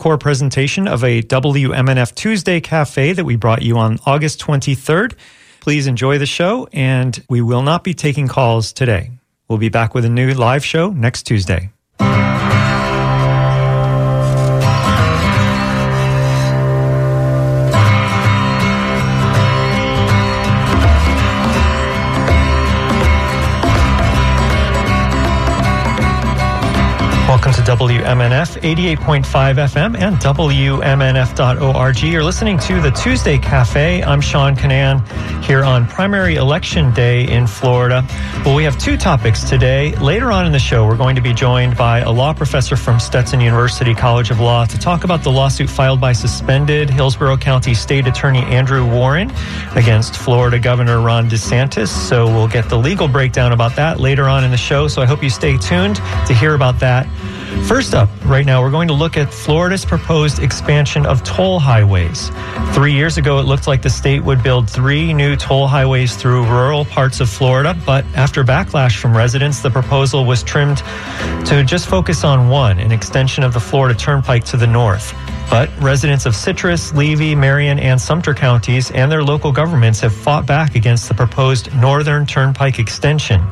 encore presentation of a WMNF Tuesday Cafe that we brought you on August 23rd. Please enjoy the show, and we will not be taking calls today. We'll be back with a new live show next Tuesday. WMNF 88.5 FM and WMNF.org. You're listening to the Tuesday Cafe. I'm Sean Kinane here on primary election day in Florida. Well, we have two topics today. Later on in the show, we're going to be joined by a law professor from Stetson University College of Law to talk about the lawsuit filed by suspended Hillsborough County State Attorney Andrew Warren against Florida Governor Ron DeSantis. So we'll get the legal breakdown about that later on in the show. So I hope you stay tuned to hear about that. First up, right now, we're going to look at Florida's proposed expansion of toll highways. Three years ago, it looked like the state would build three new toll highways through rural parts of Florida, but after backlash from residents, the proposal was trimmed to just focus on one, an extension of the Florida Turnpike to the north. But residents of Citrus, Levy, Marion, and Sumter counties and their local governments have fought back against the proposed Northern Turnpike extension.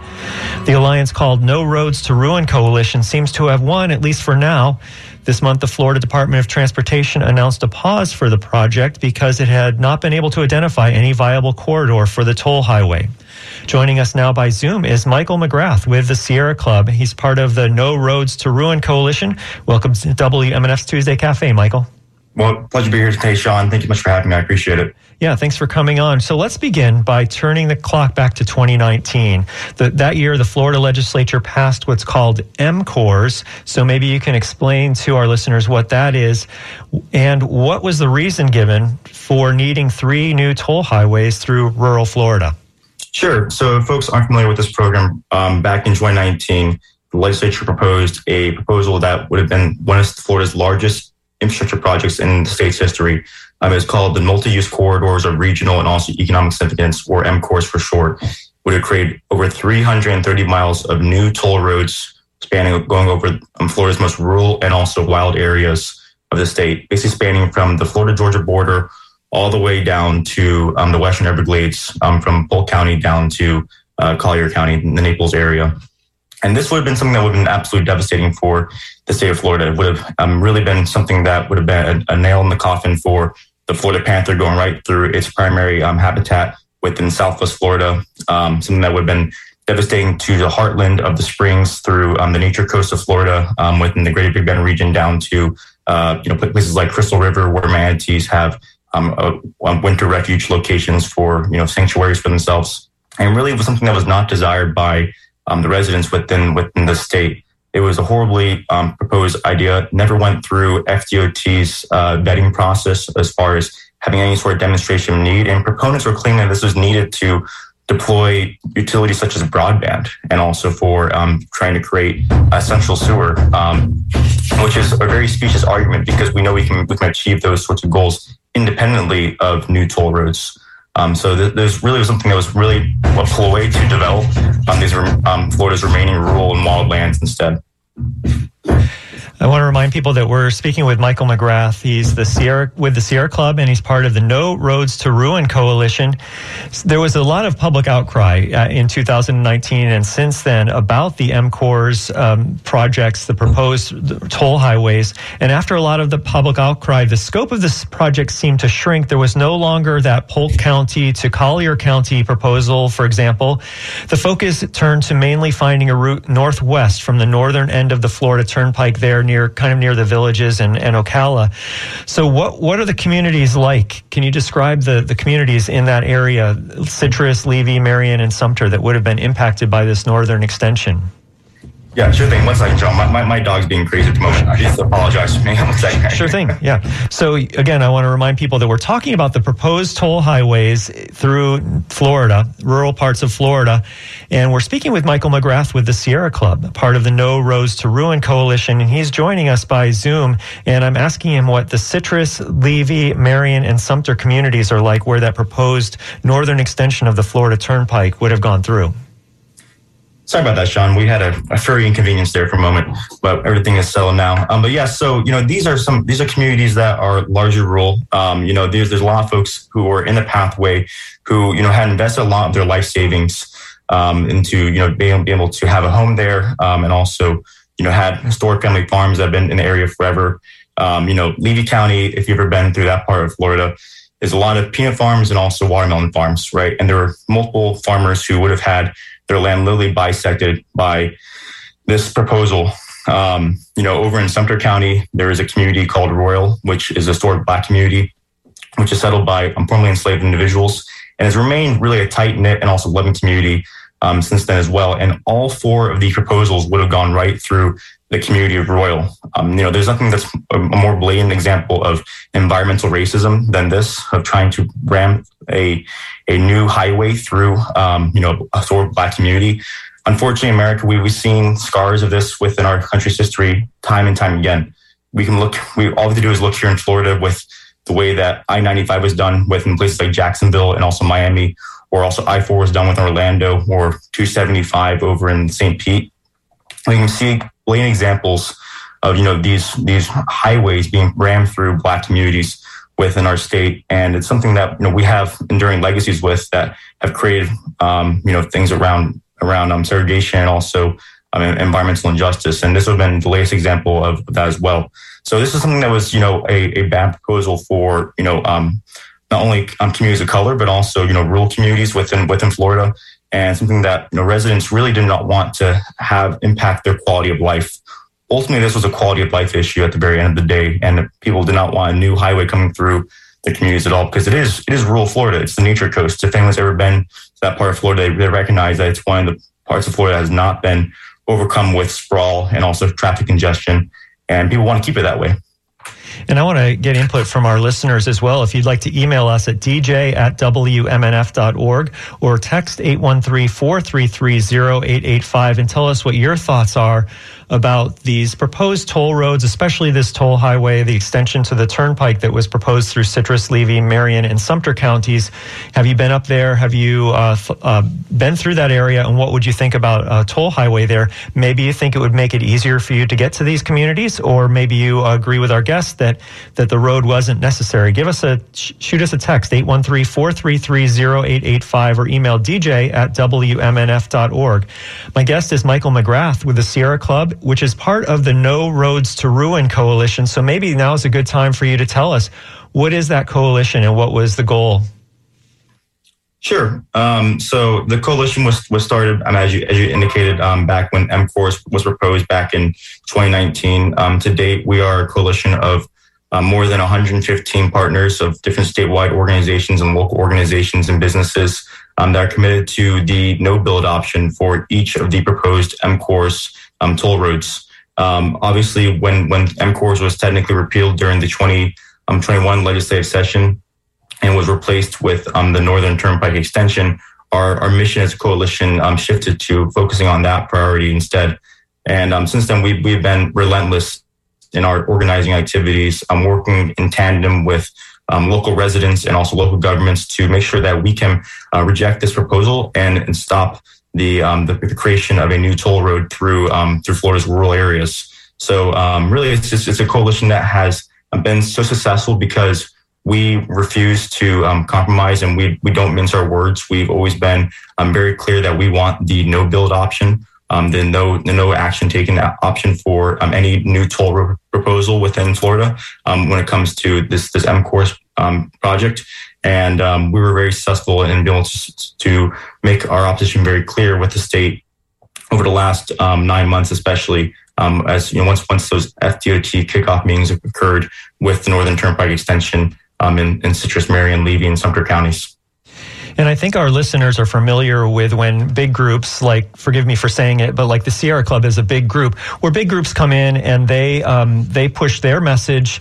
The alliance called No Roads to Ruin Coalition seems to have won, at least for now. This month, the Florida Department of Transportation announced a pause for the project because it had not been able to identify any viable corridor for the toll highway. Joining us now by Zoom is Michael McGrath with the Sierra Club. He's part of the No Roads to Ruin Coalition. Welcome to WMNF's Tuesday Cafe, Michael. Well, pleasure to be here today, Sean. Thank you much for having me. I appreciate it. Yeah, thanks for coming on. So let's begin by turning the clock back to 2019. The, that year, the Florida legislature passed what's called M-CORES. So maybe you can explain to our listeners what that is and what was the reason given for needing three new toll highways through rural Florida? Sure. So, folks aren't familiar with this program, um, back in 2019, the legislature proposed a proposal that would have been one of Florida's largest infrastructure projects in the state's history. Um, it's called the Multi-Use Corridors of Regional and also Economic Significance, or M-CORES for short. Would have created over 330 miles of new toll roads spanning, going over um, Florida's most rural and also wild areas of the state, basically spanning from the Florida-Georgia border all the way down to um, the Western Everglades, um, from Polk County down to uh, Collier County, in the Naples area. And this would have been something that would have been absolutely devastating for the state of Florida. It would have um, really been something that would have been a, a, nail in the coffin for the Florida panther going right through its primary um, habitat within Southwest Florida. Um, something that would have been devastating to the heartland of the Springs through um, the nature coast of Florida, within the Greater Big Bend region down to uh, you know places like Crystal River, where manatees have um, uh, winter refuge locations for you know sanctuaries for themselves, and really was something that was not desired by um, the residents within within the state. It was a horribly um, proposed idea. Never went through FDOT's uh, vetting process as far as having any sort of demonstration of need. And proponents were claiming that this was needed to deploy utilities such as broadband and also for um, trying to create a central sewer, um, which is a very specious argument because we know we can we can achieve those sorts of goals independently of new toll roads. Um, so th- there's really something that was really a away to develop um, these um, Florida's remaining rural and wild lands instead. I want to remind people that we're speaking with Michael McGrath. He's the Sierra with the Sierra Club, and he's part of the No Roads to Ruin coalition. There was a lot of public outcry uh, in 2019, and since then about the M-CORES um, projects, the proposed toll highways. And after a lot of the public outcry, the scope of this project seemed to shrink. There was no longer that Polk County to Collier County proposal, for example. The focus turned to mainly finding a route northwest from the northern end of the Florida Turnpike there near kind of near the villages and, and Ocala. So what what are the communities like? Can you describe the, the communities in that area, Citrus, Levy, Marion, and Sumter that would have been impacted by this northern extension? Yeah, sure thing. One second, John. My, my, my dog's being crazy at the moment. I just apologize for me. One second. Sure thing. Yeah. So again, I want to remind people that we're talking about the proposed toll highways through Florida, rural parts of Florida, and we're speaking with Michael McGrath with the Sierra Club, part of the No Roads to Ruin Coalition, and he's joining us by Zoom. And I'm asking him what the Citrus, Levy, Marion, and Sumter communities are like, where that proposed northern extension of the Florida Turnpike would have gone through. Sorry about that, Sean. We had a, a furry inconvenience there for a moment, but everything is settled now. Um, but yeah, so you know, these are some these are communities that are largely rural. Um, you know, there's there's a lot of folks who are in the pathway who you know had invested a lot of their life savings um, into you know being, being, able to have a home there, um, and also you know had historic family farms that have been in the area forever. Um, you know, Levy County, if you've ever been through that part of Florida, is a lot of peanut farms and also watermelon farms, right? And there were multiple farmers who would have had their land literally bisected by this proposal. Um, you know, over in Sumter County, there is a community called Royal, which is a historic black community, which is settled by um, formerly enslaved individuals and has remained really a tight knit and also loving community um, since then as well. And all four of these proposals would have gone right through the community of Royal. Um, you know, there's nothing that's a more blatant example of environmental racism than this of trying to ram a a new highway through, um, you know, a of black community. Unfortunately, in America, we, we've seen scars of this within our country's history time and time again. We can look, we all we have to do is look here in Florida with the way that I 95 was done with in places like Jacksonville and also Miami, or also I 4 was done with Orlando, or 275 over in St. Pete. We can see blatant examples of you know these these highways being rammed through black communities within our state, and it's something that you know we have enduring legacies with that have created um, you know things around around um, segregation and also um, environmental injustice. And this have been the latest example of that as well. So this is something that was you know a, a bad proposal for you know um, not only um, communities of color but also you know rural communities within within Florida. And something that you know residents really did not want to have impact their quality of life ultimately this was a quality of life issue at the very end of the day, and people did not want a new highway coming through the communities at all because it is it is rural Florida. It's the nature coast. If anyone's ever been to that part of Florida, they, recognize that it's one of the parts of Florida that has not been overcome with sprawl and also traffic congestion, and people want to keep it that way. And I want to get input from our listeners as well. If you'd like to email us at dj at wmnf.org or text 813 433 0885 and tell us what your thoughts are about these proposed toll roads, especially this toll highway, the extension to the turnpike that was proposed through Citrus, Levy, Marion, and Sumter counties. Have you been up there? Have you uh, uh, been through that area? And what would you think about a toll highway there? Maybe you think it would make it easier for you to get to these communities, or maybe you agree with our guest that that the road wasn't necessary. Give us a shoot us a text 813-433-0885 or email dj at wmnf.org. My guest is Michael McGrath with the Sierra Club which is part of the No Roads to Ruin coalition. So maybe now is a good time for you to tell us what is that coalition and what was the goal? Sure. Um, so the coalition was was started, um, as you as you indicated, um, back when M4 was proposed back in 2019. Um, to date, we are a coalition of uh, more than 115 partners of different statewide organizations and local organizations and businesses um, that are committed to the no build option for each of the proposed M-CORES um, toll roads. Um, obviously, when when M-CORES was technically repealed during the 2021 um, legislative session and was replaced with um, the Northern Turnpike extension, our, our mission as a coalition um, shifted to focusing on that priority instead. And since then, we've, we've been relentless in our organizing activities, um, working in tandem with um, local residents and also local governments to make sure that we can uh, reject this proposal and, and stop the, um, the, the creation of a new toll road through um, through Florida's rural areas. So um, really, it's just it's a coalition that has been so successful because we refuse to um, compromise and we we don't mince our words. We've always been um, very clear that we want the no build option. Um, the no the no action taken option for any new toll road proposal within Florida when it comes to this this M-CORES um, project. And um, we were very successful in being able to, to, make our opposition very clear with the state over the last um, nine months, especially um, as you know, once once those FDOT kickoff meetings occurred with the Northern Turnpike extension um, in, in Citrus, Marion, Levy, and Sumter counties. And I think our listeners are familiar with when big groups, like, forgive me for saying it, but like the Sierra Club is a big group, where big groups come in and they um, they push their message.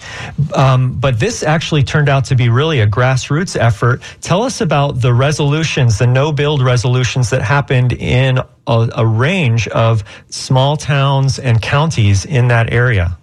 Um, but this actually turned out to be really a grassroots effort. Tell us about the resolutions, the no build resolutions that happened in a, a range of small towns and counties in that area.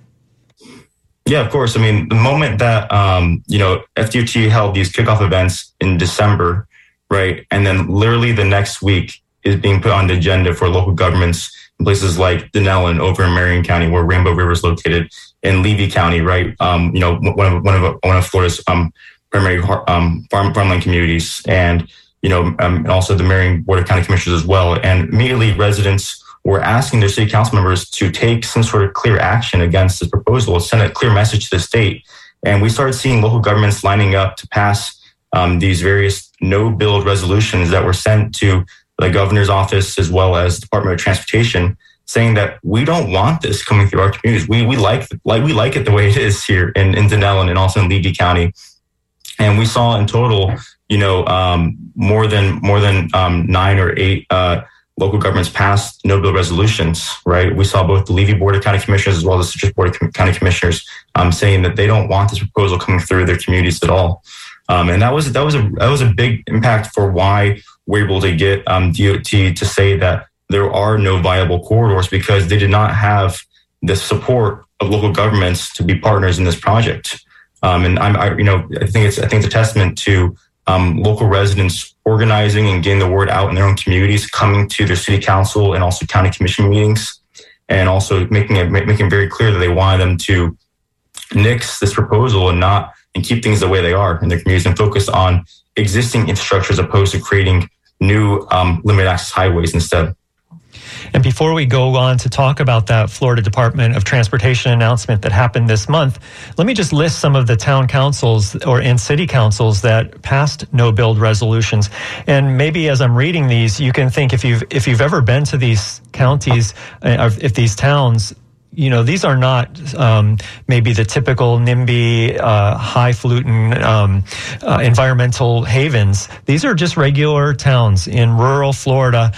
Yeah, of course. I mean, the moment that um, you know FDOT held these kickoff events in December, right? And then literally the next week, is being put on the agenda for local governments in places like Dunnellon over in Marion County, where Rainbow River is located, in Levy County, right? Um, you know, one of one of one of Florida's um, primary um, farm farmland communities, and you know, um, also the Marion Board of County Commissioners as well. And immediately, residents were asking their city council members to take some sort of clear action against this proposal, send a clear message to the state. And we started seeing local governments lining up to pass um, these various no build resolutions that were sent to the governor's office as well as Department of Transportation saying that we don't want this coming through our communities. We we like like we like it the way it is here in, in Dunnellon and also in Levy County. And we saw in total, you know, um, more than more than um, nine or eight uh, local governments passed no bill resolutions. Right, we saw both the Levy Board of County Commissioners as well as the Citrus Board of County Commissioners um, saying that they don't want this proposal coming through their communities at all. Um, and that was that was a that was a big impact for why we're able to get um, DOT to say that there are no viable corridors because they did not have the support of local governments to be partners in this project. Um, and I'm, I, you know, I think it's I think it's a testament to um, local residents organizing and getting the word out in their own communities, coming to their city council and also county commission meetings, and also making it making very clear that they wanted them to nix this proposal and not and keep things the way they are in their communities and focus on existing infrastructure as opposed to creating new um, limited access highways instead. And before we go on to talk about that Florida Department of Transportation announcement that happened this month, let me just list some of the town councils or in city councils that passed no build resolutions. And maybe as I'm reading these, you can think if you've if you've ever been to these counties, uh, if these towns, you know, these are not um, maybe the typical NIMBY, uh, highfalutin um, uh, environmental havens. These are just regular towns in rural Florida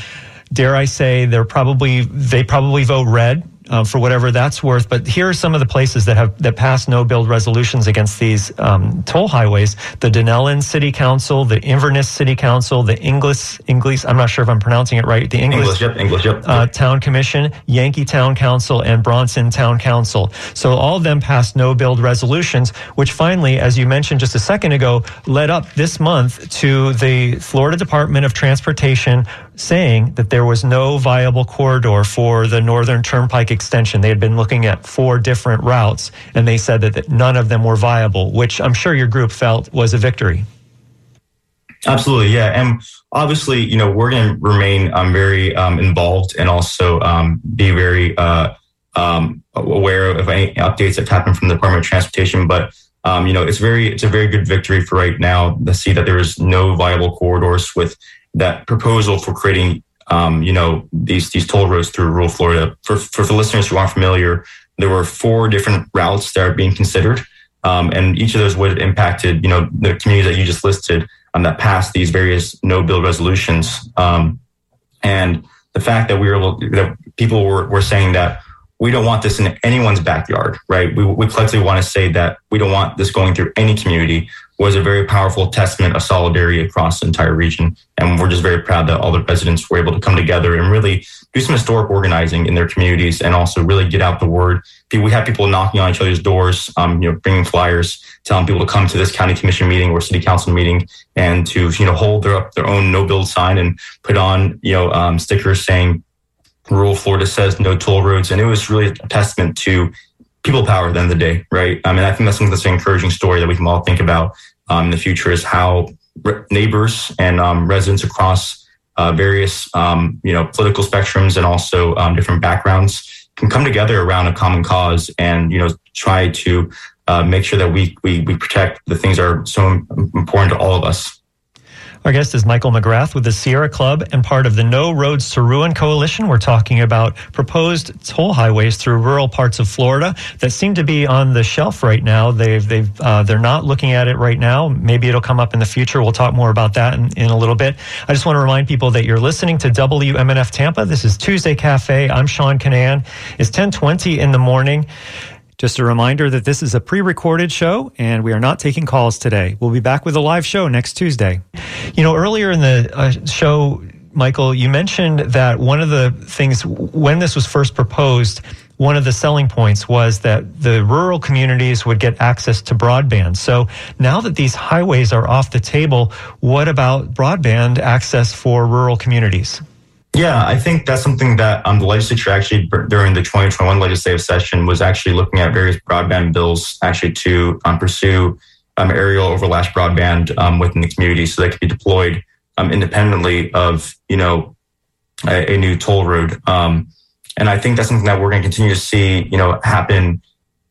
dare I say, they're probably they probably vote red uh, for whatever that's worth. But here are some of the places that have that passed no build resolutions against these um, toll highways: the Dunnellon City Council, the Inverness City Council, the Inglis Inglis. I'm not sure if I'm pronouncing it right. The English, English, yep, English, yep. Uh, Town Commission, Yankeetown Council, and Bronson Town Council. So all of them passed no build resolutions, which finally, as you mentioned just a second ago, led up this month to the Florida Department of Transportation saying that there was no viable corridor for the Northern Turnpike extension. They had been looking at four different routes, and they said that, that none of them were viable, which I'm sure your group felt was a victory. Absolutely, yeah, and obviously, you know, we're going to remain um, very um, involved and also um, be very uh, um, aware of any updates that happen from the Department of Transportation. But um, you know, it's very, it's a very good victory for right now to see that there is no viable corridors with that proposal for creating, um, you know, these these toll roads through rural Florida. For for the listeners who aren't familiar, there were four different routes that are being considered, um, and each of those would have impacted, you know, the communities that you just listed um, that passed these various no bill resolutions. Um, and the fact that we were that people were, were saying that we don't want this in anyone's backyard, right? We, we collectively want to say that we don't want this going through any community was a very powerful testament of solidarity across the entire region. And we're just very proud that all the residents were able to come together and really do some historic organizing in their communities and also really get out the word. We have people knocking on each other's doors, um, you know, bringing flyers, telling people to come to this county commission meeting or city council meeting and to, you know, hold their, their own no build sign and put on, you know, um, stickers saying, rural Florida says no toll roads. And it was really a testament to people power at the end of the day, right? I mean, I think that's something that's an encouraging story that we can all think about um, in the future is how neighbors and um, residents across uh, various, um, you know, political spectrums and also um, different backgrounds can come together around a common cause and, you know, try to uh, make sure that we, we, we protect the things that are so important to all of us. Our guest is Michael McGrath with the Sierra Club and part of the No Roads to Ruin Coalition. We're talking about proposed toll highways through rural parts of Florida that seem to be on the shelf right now. They've they've uh, they're not looking at it right now. Maybe it'll come up in the future. We'll talk more about that in, in a little bit. I just want to remind people that you're listening to WMNF Tampa. This is Tuesday Cafe. I'm Sean Kinane. It's 10:20 in the morning. Just a reminder that this is a pre recorded show and we are not taking calls today. We'll be back with a live show next Tuesday. You know, earlier in the uh, show, Michael, you mentioned that one of the things when this was first proposed, one of the selling points was that the rural communities would get access to broadband. So now that these highways are off the table, what about broadband access for rural communities? Yeah, I think that's something that um, the legislature actually during the 2021 legislative session was actually looking at various broadband bills actually to um, pursue um, aerial overlash broadband um, within the community so they could be deployed um, independently of you know a, a new toll road. Um, and I think that's something that we're going to continue to see you know happen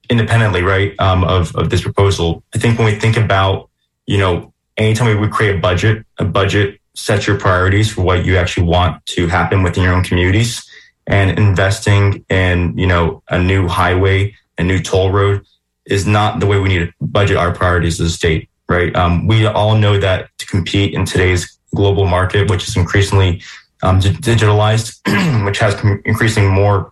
independently, right? of of this proposal. I think when we think about you know anytime we would create a budget, a budget set your priorities for what you actually want to happen within your own communities and investing in, you know, a new highway, a new toll road is not the way we need to budget our priorities as a state, right? Um, we all know that to compete in today's global market, which is increasingly um, digitalized, which has increasing more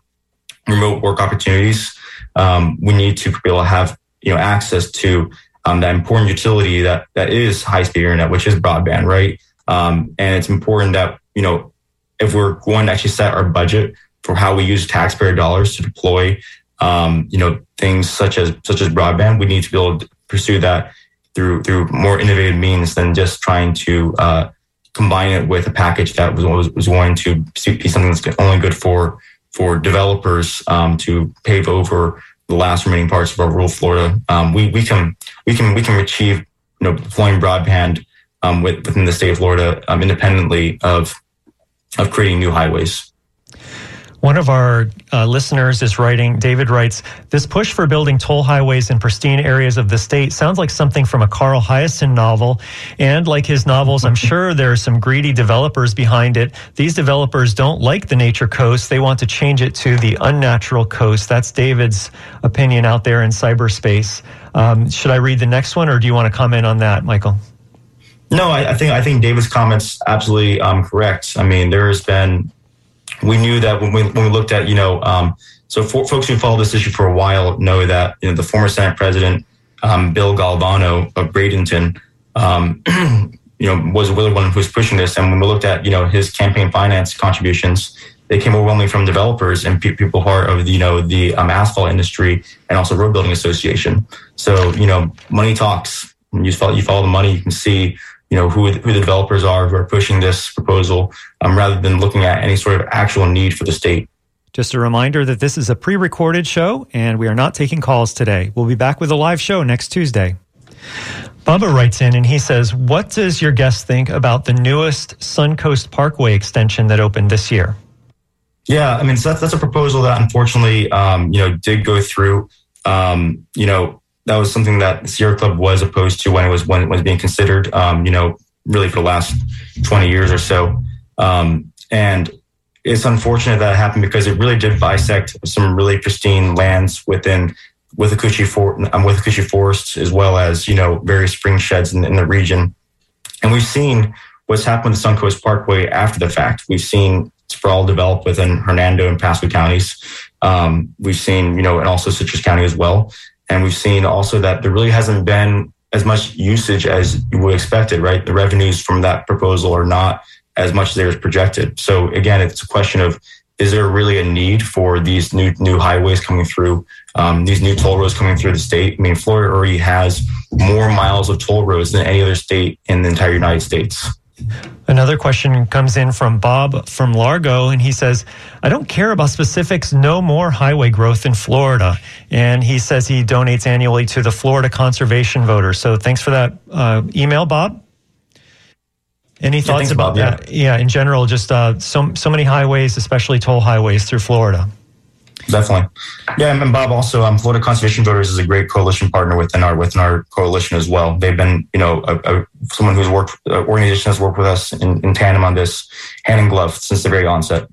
remote work opportunities, um, we need to be able to have you know access to um, that important utility that that is high speed internet, which is broadband, right? Um, and it's important that, you know, if we're going to actually set our budget for how we use taxpayer dollars to deploy, um, you know, things such as such as broadband, we need to be able to pursue that through through more innovative means than just trying to uh, combine it with a package that was was, was going to be something that's only good for for developers um, to pave over the last remaining parts of our rural Florida. Um, we we can we can we can achieve you know deploying broadband um, with, within the state of Florida, um, independently of of creating new highways. One of our uh, listeners is writing, David writes, This push for building toll highways in pristine areas of the state sounds like something from a Carl Hiaasen novel. And like his novels, I'm sure there are some greedy developers behind it. These developers don't like the nature coast. They want to change it to the unnatural coast. That's David's opinion out there in cyberspace. Um, should I read the next one or do you want to comment on that, Michael? No, I, I, think I think David's comments absolutely um, correct. I mean, there has been we knew that when we when we looked at you know um, so for, folks who follow this issue for a while know that you know the former Senate President um, Bill Galvano of Bradenton. Um, you know, was really one who was pushing this. And when we looked at, you know, his campaign finance contributions, they came overwhelmingly from developers and pe- people who are of the, you know, the um, asphalt industry and also road building association. So, you know, money talks. You follow, you follow the money, you can see you know who, who the developers are who are pushing this proposal um, rather than looking at any sort of actual need for the state just a reminder that this is a pre-recorded show and we are not taking calls today we'll be back with a live show next tuesday Bubba writes in and he says, What does your guest think about the newest Suncoast Parkway extension that opened this year? Yeah, I mean, so that's, that's a proposal that unfortunately, um, you know, did go through. Um, you know, that was something that Sierra Club was opposed to when it was when it was being considered. Um, you know, really for the last twenty years or so, um, and it's unfortunate that it happened because it really did bisect some really pristine lands within with Withlacoochee For- um, Withlacoochee Forest, as well as you know various spring sheds in, in the region. And we've seen what's happened with the Suncoast Parkway after the fact. We've seen sprawl develop within Hernando and Pasco counties. Um, we've seen, you know, and also Citrus County as well. And we've seen also that there really hasn't been as much usage as you would expected, right? The revenues from that proposal are not as much as they was projected. So again, it's a question of is there really a need for these new new highways coming through, um, these new toll roads coming through the state? I mean, Florida already has more miles of toll roads than any other state in the entire United States. Another question comes in from Bob from Largo, and he says, I don't care about specifics, no more highway growth in Florida. And he says he donates annually to the Florida Conservation Voters. So thanks for that uh, email, Bob. Any thoughts yeah, about Bob, that? Yeah. yeah. in general, just uh, so, so many highways, especially toll highways through Florida. Definitely. Yeah, and Bob also, um, Florida Conservation Voters is a great coalition partner within our within our coalition as well. They've been, you know, a, a, someone who's worked, uh, organization has worked with us in, in tandem on this, hand in glove since the very onset.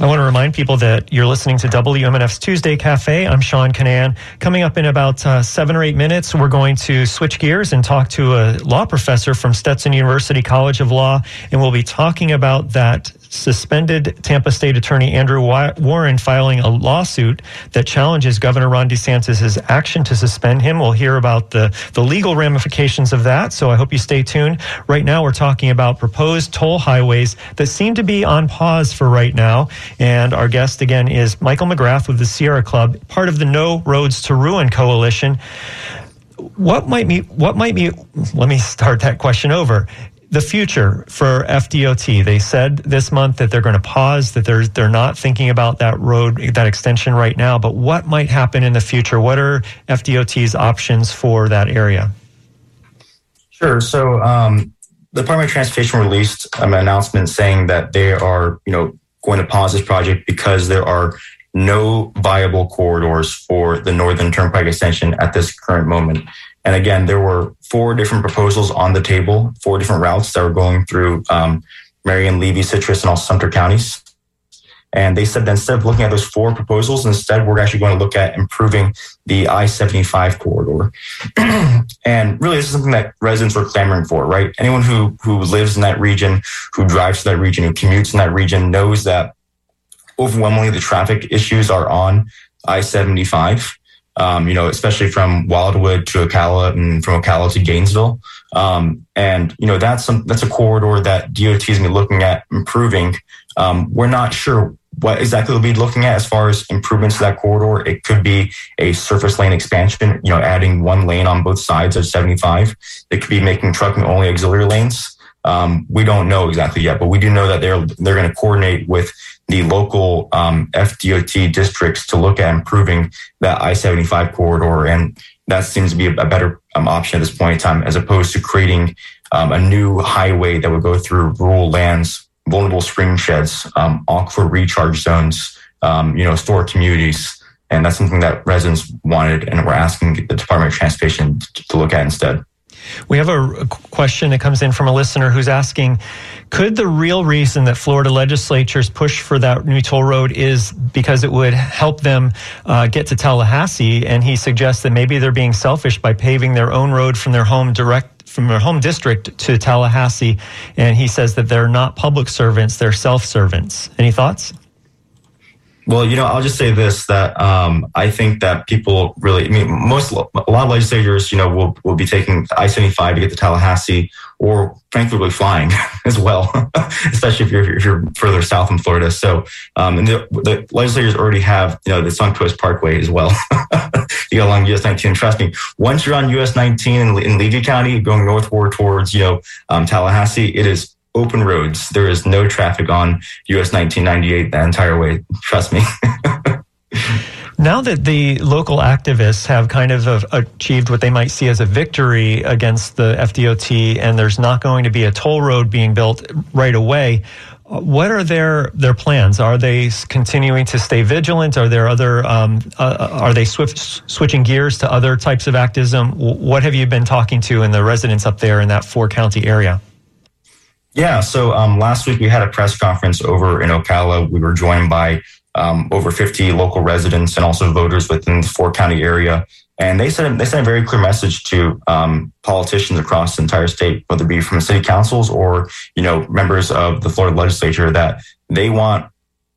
I want to remind people that you're listening to WMNF's Tuesday Cafe. I'm Sean Kinane. Coming up in about uh, seven or eight minutes, we're going to switch gears and talk to a law professor from Stetson University College of Law, and we'll be talking about that suspended Tampa State Attorney Andrew Warren filing a lawsuit that challenges Governor Ron DeSantis' action to suspend him. We'll hear about the, the legal ramifications of that, so I hope you stay tuned. Right now, we're talking about proposed toll highways that seem to be on pause for right now. And our guest again is Michael McGrath with the Sierra Club, part of the No Roads to Ruin Coalition. What might be, what might be, let me start that question over the future for FDOT. They said this month that they're going to pause, that they're they're not thinking about that road, that extension right now. But what might happen in the future? What are FDOT's options for that area? Sure. So um, the Department of Transportation released an announcement saying that they are, you know, going to pause this project because there are no viable corridors for the Northern Turnpike extension at this current moment. And again, there were four different proposals on the table, four different routes that were going through um, Marion, Levy, Citrus, and also Sumter counties. And they said that instead of looking at those four proposals, instead we're actually going to look at improving the I-75 corridor. and really, this is something that residents were clamoring for, right? Anyone who who lives in that region, who drives to that region, who commutes in that region, knows that overwhelmingly the traffic issues are on I-75 um, you know, especially from Wildwood to Ocala and from Ocala to Gainesville. Um, and, you know, that's some, that's a corridor that DOT is going to be looking at improving. Um, we're not sure what exactly we'll be looking at as far as improvements to that corridor. It could be a surface lane expansion, you know, adding one lane on both sides of 75. It could be making trucking only auxiliary lanes. Um, we don't know exactly yet, but we do know that they're they're going to coordinate with the local um, FDOT districts to look at improving that I-75 corridor, and that seems to be a, better um, option at this point in time, as opposed to creating um, a new highway that would go through rural lands, vulnerable spring sheds, um, aquifer recharge zones, um, you know, store communities, and that's something that residents wanted, and we're asking the Department of Transportation to look at instead. We have a question that comes in from a listener who's asking Could the real reason that Florida legislatures push for that new toll road is because it would help them uh, get to Tallahassee? And he suggests that maybe they're being selfish by paving their own road from their home direct from their home district to Tallahassee. And he says that they're not public servants, they're self servants. Any thoughts? Well, you know, I'll just say this: that um, I think that people really, I mean, most a lot of legislators, you know, will will be taking I seventy five to get to Tallahassee, or frankly, be flying as well, especially if you're if you're further south in Florida. So, um, and the, the, legislators already have, you know, the Suncoast Parkway as well. you got along US nineteen. Trust me, once you're on US nineteen in, in Levy County, going northward towards, you know, um, Tallahassee, it is open roads. There is no traffic on US 1998 the entire way. Trust me. now that the local activists have kind of achieved what they might see as a victory against the FDOT, and there's not going to be a toll road being built right away, what are their their plans? Are they continuing to stay vigilant? Are there other? Um, uh, uh are they swift, switching gears to other types of activism? What have you been talking to in the residents up there in that four county area? Yeah. So um, last week we had a press conference over in Ocala. We were joined by um, over 50 local residents and also voters within the four county area. And they sent they sent a very clear message to um, politicians across the entire state, whether it be from city councils or you know members of the Florida legislature, that they want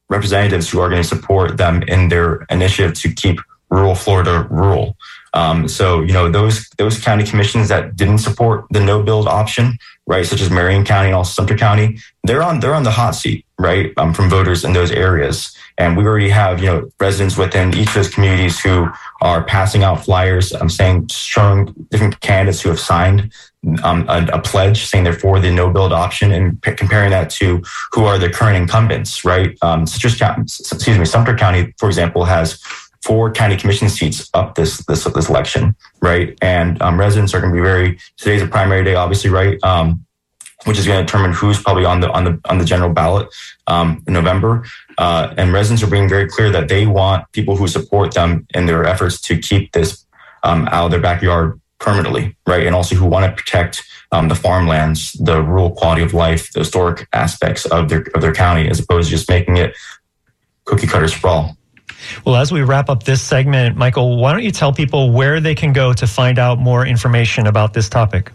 representatives who are going to support them in their initiative to keep rural Florida rural. Um, so you know those those county commissions that didn't support the no build option, right, such as Marion County and also Sumter County, they're on they're on the hot seat, right, um, from voters in those areas. And we already have you know residents within each of those communities who are passing out flyers. I'm saying showing different candidates who have signed um, a, a, pledge saying they're for the no build option and p- comparing that to who are the current incumbents, right? Um, excuse me, Sumter County, for example, has four county commission seats up this this this election, right? And um, residents are going to be very. Today's a primary day, obviously, right? Um, which is going to determine who's probably on the on the on the general ballot um, in November. Uh, and residents are being very clear that they want people who support them in their efforts to keep this um, out of their backyard permanently, right? And also who want to protect um, the farmlands, the rural quality of life, the historic aspects of their of their county, as opposed to just making it cookie cutter sprawl. Well, as we wrap up this segment, Michael, why don't you tell people where they can go to find out more information about this topic?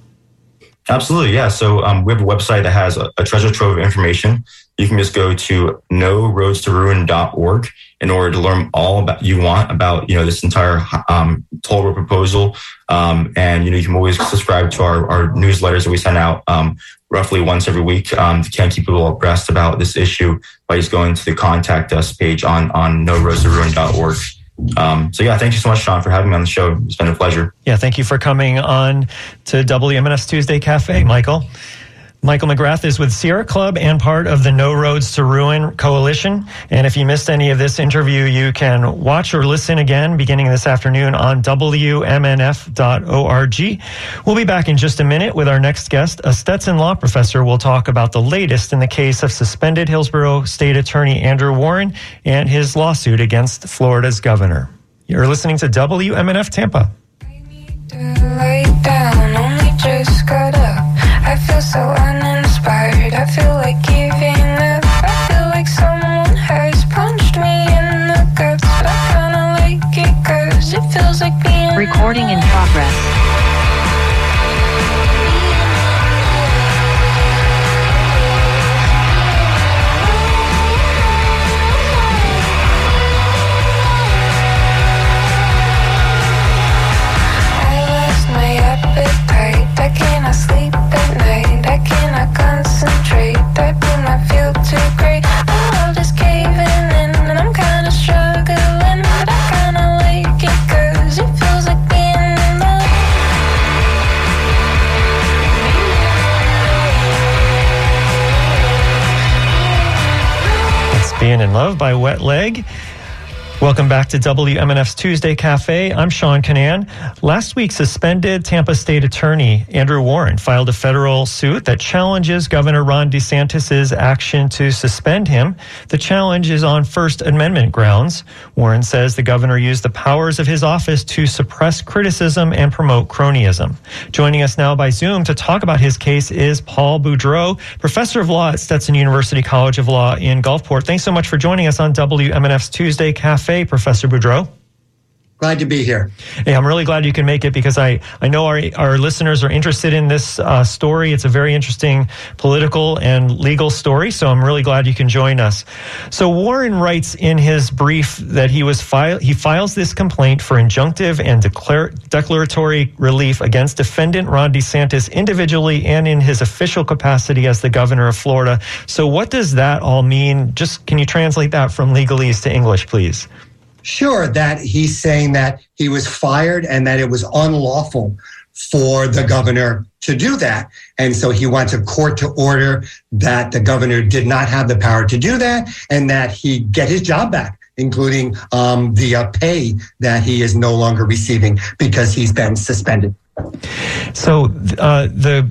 Absolutely, yeah. So um, we have a website that has a, a, treasure trove of information. You can just go to noroadstoruin.org in order to learn all about you want about you know this entire um, toll road proposal. Um, and you know you can always subscribe to our, our newsletters that we send out um, roughly once every week um, to kind of keep people abreast about this issue by just going to the contact us page on on noroadstoruin.org. Um, so yeah, thank you so much, Sean, for having me on the show. It's been a pleasure. Yeah, thank you for coming on to WMNF Tuesday Cafe, Michael. Michael McGrath is with Sierra Club and part of the No Roads to Ruin Coalition. And if you missed any of this interview, you can watch or listen again beginning this afternoon on WMNF.org. We'll be back in just a minute with our next guest. A Stetson law professor will talk about the latest in the case of suspended Hillsborough State Attorney Andrew Warren and his lawsuit against Florida's governor. You're listening to WMNF Tampa. Feel so uninspired. I feel like giving up. I feel like someone has punched me in the guts. I kinda like it cause it feels like being. Recording in progress. Love by Wet Leg. Welcome back to WMNF's Tuesday Cafe. I'm Sean Kinane. Last week, suspended Tampa State Attorney Andrew Warren filed a federal suit that challenges Governor Ron DeSantis' action to suspend him. The challenge is on First Amendment grounds. Warren says the governor used the powers of his office to suppress criticism and promote cronyism. Joining us now by Zoom to talk about his case is Paul Boudreau, professor of law at Stetson University College of Law in Gulfport. Thanks so much for joining us on WMNF's Tuesday Cafe. Cafe, Professor Boudreau. Glad to be here. Hey, I'm really glad you can make it because I, I know our, our listeners are interested in this uh, story. It's a very interesting political and legal story, so I'm really glad you can join us. So Warren writes in his brief that he was file, he files this complaint for injunctive and declar- declaratory relief against defendant Ron DeSantis individually and in his official capacity as the governor of Florida. So what does that all mean? Just can you translate that from legalese to English, please? Sure, that he's saying that he was fired and that it was unlawful for the governor to do that. And so he wants a court to order that the governor did not have the power to do that and that he get his job back, including um, the uh, pay that he is no longer receiving because he's been suspended. So uh, the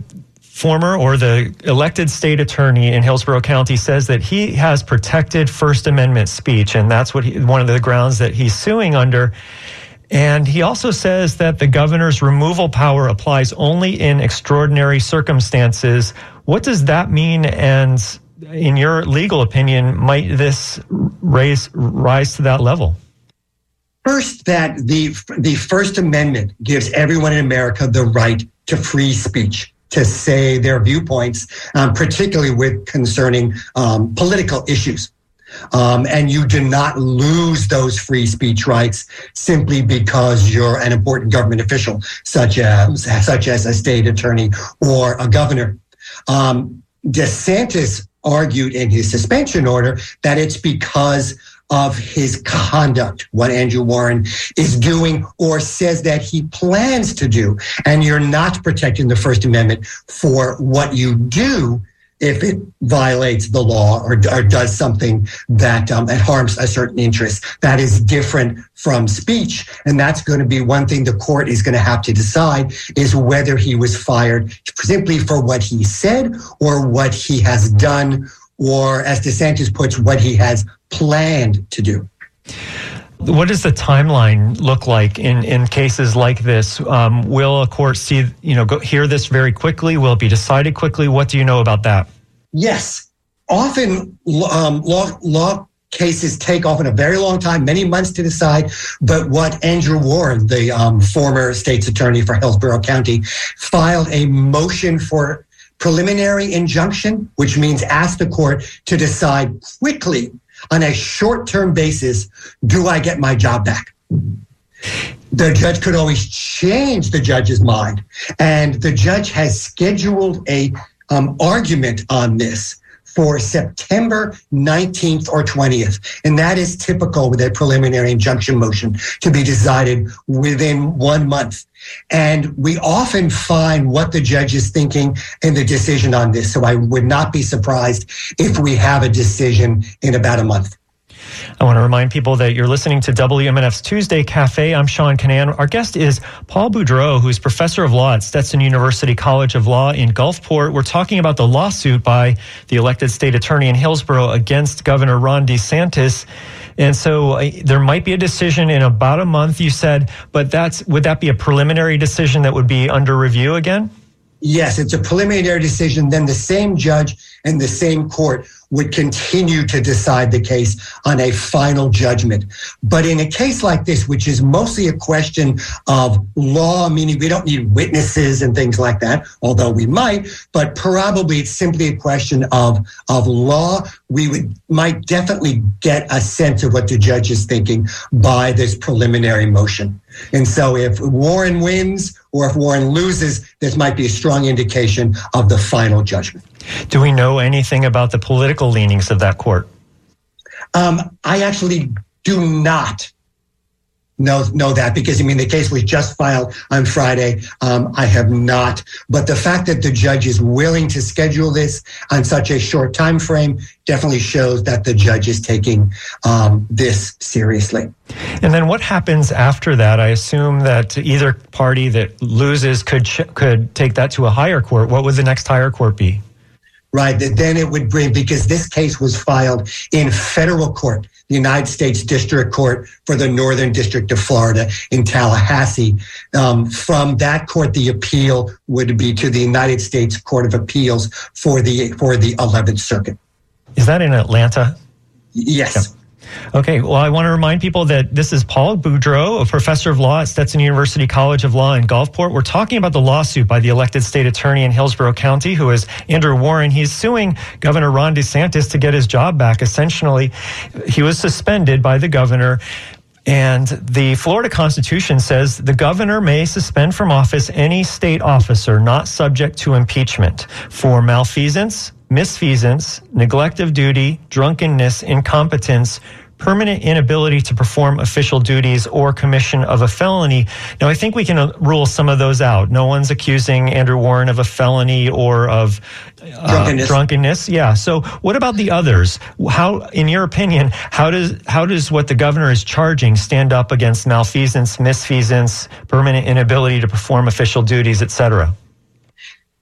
former or the elected state attorney in Hillsborough County says that he has protected First Amendment speech, and that's what he, one of the grounds that he's suing under. And he also says that the governor's removal power applies only in extraordinary circumstances. What does that mean? And in your legal opinion, might this raise rise to that level? First, that the the First Amendment gives everyone in America the right to free speech to say their viewpoints, um, particularly with concerning um, political issues. Um, and you do not lose those free speech rights simply because you're an important government official, such as such as a state attorney or a governor. Um, DeSantis argued in his suspension order that it's because of his conduct, what Andrew Warren is doing or says that he plans to do. And you're not protecting the First Amendment for what you do if it violates the law or, or does something that um, harms a certain interest. That is different from speech. And that's going to be one thing the court is going to have to decide is whether he was fired simply for what he said or what he has done or as DeSantis puts, what he has planned to do. What does the timeline look like in, in cases like this? Um, will a court see, you know, go, hear this very quickly? Will it be decided quickly? What do you know about that? Yes. Often um, law, law cases take often a very long time, many months to decide. But what Andrew Warren, the um, former state's attorney for Hillsborough County, filed a motion for preliminary injunction, which means ask the court to decide quickly on a short term basis do I get my job back? The judge could always change the judge's mind. And the judge has scheduled a um, argument on this for September 19th or 20th. And that is typical with a preliminary injunction motion to be decided within one month. And we often find what the judge is thinking in the decision on this. So I would not be surprised if we have a decision in about a month. I want to remind people that you're listening to WMNF's Tuesday Cafe. I'm Sean Kinane. Our guest is Paul Boudreau, who's professor of law at Stetson University College of Law in Gulfport. We're talking about the lawsuit by the elected state attorney in Hillsborough against Governor Ron DeSantis. And so uh, there might be a decision in about a month, you said, but that's would that be a preliminary decision that would be under review again? Yes, it's a preliminary decision. Then the same judge and the same court would continue to decide the case on a final judgment. But in a case like this, which is mostly a question of law, meaning we don't need witnesses and things like that, although we might, but probably it's simply a question of, of law. We would might definitely get a sense of what the judge is thinking by this preliminary motion. And so if Warren wins or if Warren loses, this might be a strong indication of the final judgment. Do we know anything about the political leanings of that court? Um, I actually do not know know that because I mean the case was just filed on Friday. Um, I have not, but the fact that the judge is willing to schedule this on such a short time frame definitely shows that the judge is taking um, this seriously. And then what happens after that? I assume that either party that loses could could take that to a higher court. What would the next higher court be? Right? That then it would bring, because this case was filed in federal court, the United States District Court for the Northern District of Florida in Tallahassee. Um, from that court, the appeal would be to the United States Court of Appeals for the for the 11th Circuit. Is that in Atlanta? Yes. Okay, well, I want to remind people that this is Paul Boudreaux, a professor of law at Stetson University College of Law in Gulfport. We're talking about the lawsuit by the elected state attorney in Hillsborough County, who is Andrew Warren. He's suing Governor Ron DeSantis to get his job back. Essentially, he was suspended by the governor and the Florida Constitution says the governor may suspend from office any state officer not subject to impeachment for malfeasance, misfeasance, neglect of duty, drunkenness, incompetence, permanent inability to perform official duties or commission of a felony. Now, I think we can uh, rule some of those out. No one's accusing Andrew Warren of a felony or of uh, drunkenness. drunkenness. Yeah. So, what about the others? How, in your opinion, how does how does what the governor is charging stand up against malfeasance, misfeasance, permanent inability to perform official duties, et cetera?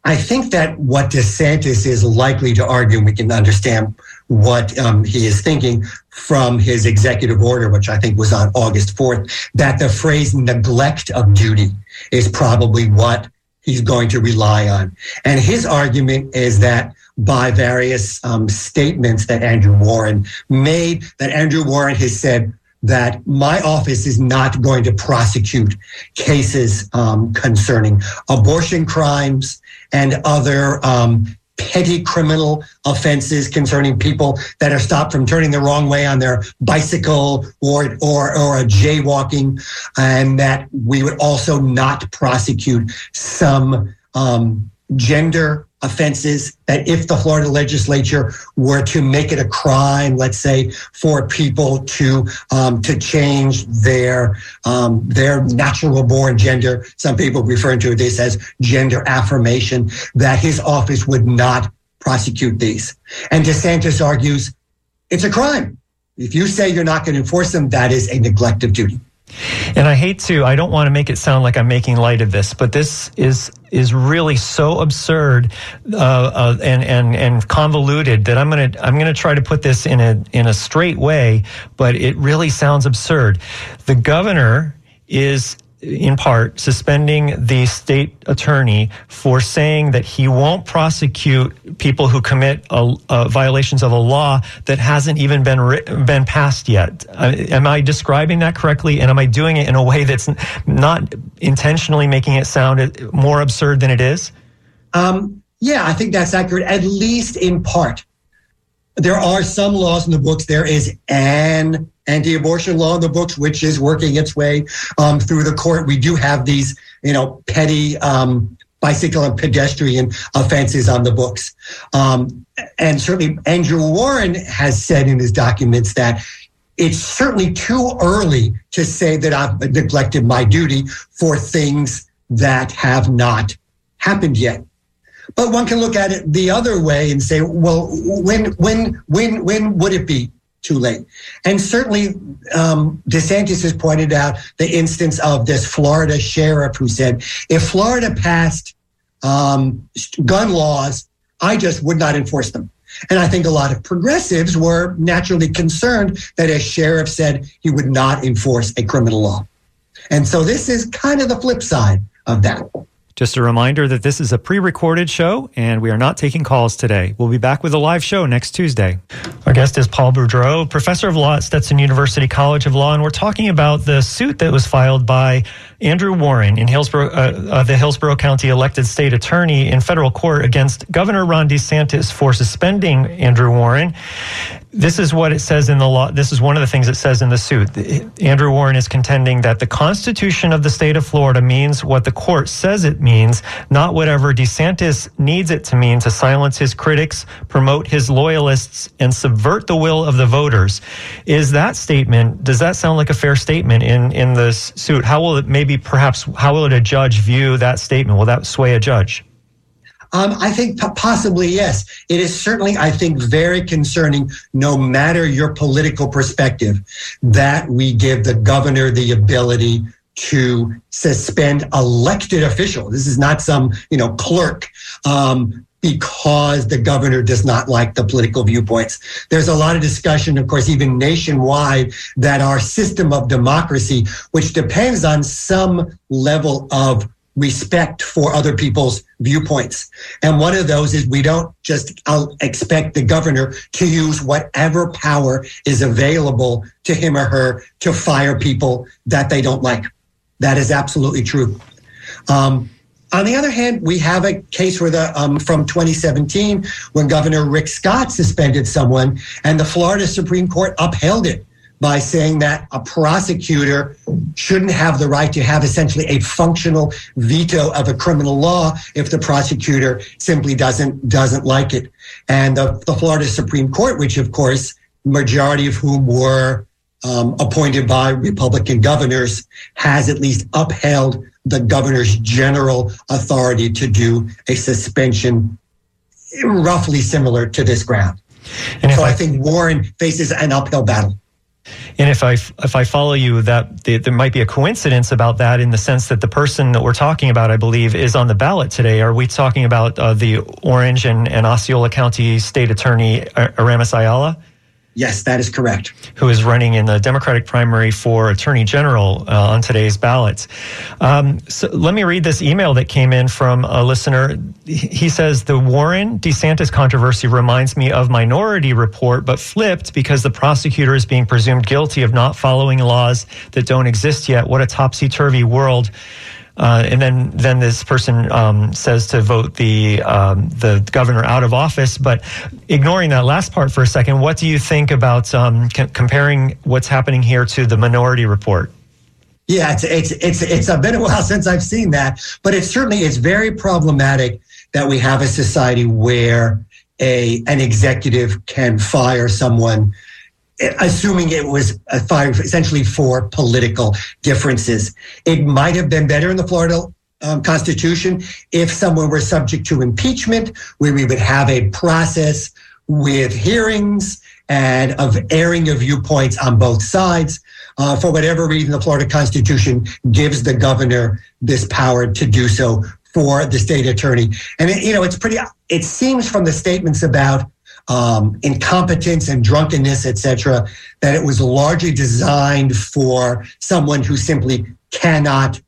I think that what DeSantis is likely to argue, we can understand what um, he is thinking from his executive order, which I think was on August 4th, that the phrase neglect of duty is probably what he's going to rely on. And his argument is that by various um, statements that Andrew Warren made, that Andrew Warren has said, that my office is not going to prosecute cases um, concerning abortion crimes and other um, petty criminal offenses concerning people that are stopped from turning the wrong way on their bicycle or or or a jaywalking, and that we would also not prosecute some um, gender offenses that if the Florida legislature were to make it a crime, let's say, for people to um, to change their um, their natural born gender, some people referring to this as gender affirmation, that his office would not prosecute these. And DeSantis argues it's a crime. If you say you're not going to enforce them, that is a neglect of duty. And I hate to, I don't want to make it sound like I'm making light of this, but this is is really so absurd uh, uh, and and and convoluted that I'm gonna I'm gonna try to put this in a in a straight way, but it really sounds absurd. The governor is in part suspending the state attorney for saying that he won't prosecute people who commit a, a violations of a law that hasn't even been written, been passed yet. Uh, am I describing that correctly? And am I doing it in a way that's not intentionally making it sound more absurd than it is? Um, yeah, I think that's accurate, at least in part. There are some laws in the books. There is an anti-abortion law in the books, which is working its way um, through the court. We do have these, you know, petty um, bicycle and pedestrian offenses on the books. Um, and certainly Andrew Warren has said in his documents that it's certainly too early to say that I've neglected my duty for things that have not happened yet. But one can look at it the other way and say, well, when, when, when, when would it be too late? And certainly, um, DeSantis has pointed out the instance of this Florida sheriff who said, if Florida passed um, gun laws, I just would not enforce them. And I think a lot of progressives were naturally concerned that a sheriff said he would not enforce a criminal law. And so this is kind of the flip side of that. Just a reminder that this is a pre recorded show and we are not taking calls today. We'll be back with a live show next Tuesday. Our guest is Paul Boudreaux, professor of law at Stetson University College of Law, and we're talking about the suit that was filed by Andrew Warren in Hillsborough, uh, uh, the Hillsborough County elected state attorney in federal court against Governor Ron DeSantis for suspending Andrew Warren this is what it says in the law. This is one of the things it says in the suit. Andrew Warren is contending that the Constitution of the state of Florida means what the court says it means, not whatever DeSantis needs it to mean to silence his critics, promote his loyalists, and subvert the will of the voters. Is that statement, does that sound like a fair statement in, in this suit? How will it maybe perhaps, how will a judge view that statement? Will that sway a judge? Um, I think possibly yes. It is certainly, I think, very concerning, no matter your political perspective, that we give the governor the ability to suspend elected officials. This is not some, you know, clerk. Um, because the governor does not like the political viewpoints. There's a lot of discussion, of course, even nationwide, that our system of democracy, which depends on some level of respect for other people's viewpoints. And one of those is we don't just expect the governor to use whatever power is available to him or her to fire people that they don't like. That is absolutely true. Um, on the other hand, we have a case where the um, from 2017 when Governor Rick Scott suspended someone, and the Florida Supreme Court upheld it by saying that a prosecutor shouldn't have the right to have essentially a functional veto of a criminal law if the prosecutor simply doesn't doesn't like it. And the, the Florida Supreme Court, which of course majority of whom were um, appointed by Republican governors, has at least upheld the governor's general authority to do a suspension roughly similar to this ground. And so I, I think Warren faces an uphill battle. And if I if I follow you, that there might be a coincidence about that in the sense that the person that we're talking about, I believe, is on the ballot today. Are we talking about uh, the Orange and, and Osceola County State Attorney Aramis Ayala? Yes, that is correct. Who is running in the Democratic primary for Attorney General uh, on today's ballot. Um, so let me read this email that came in from a listener. He says the Warren DeSantis controversy reminds me of Minority Report, but flipped because the prosecutor is being presumed guilty of not following laws that don't exist yet. What a topsy turvy world. Uh, and then then this person um, says to vote the um, the governor out of office. But ignoring that last part for a second, what do you think about um, c- comparing what's happening here to the Minority Report? Yeah, it's it's it's it's been a while since I've seen that, but it's certainly it's very problematic that we have a society where a an executive can fire someone assuming it was essentially for political differences. It might have been better in the Florida um, Constitution if someone were subject to impeachment, where we would have a process with hearings and of airing of viewpoints on both sides. Uh, for whatever reason, the Florida Constitution gives the governor this power to do so for the state attorney. And, it, you know, it's pretty, it seems from the statements about um, incompetence and drunkenness, etc., that it was largely designed for someone who simply cannot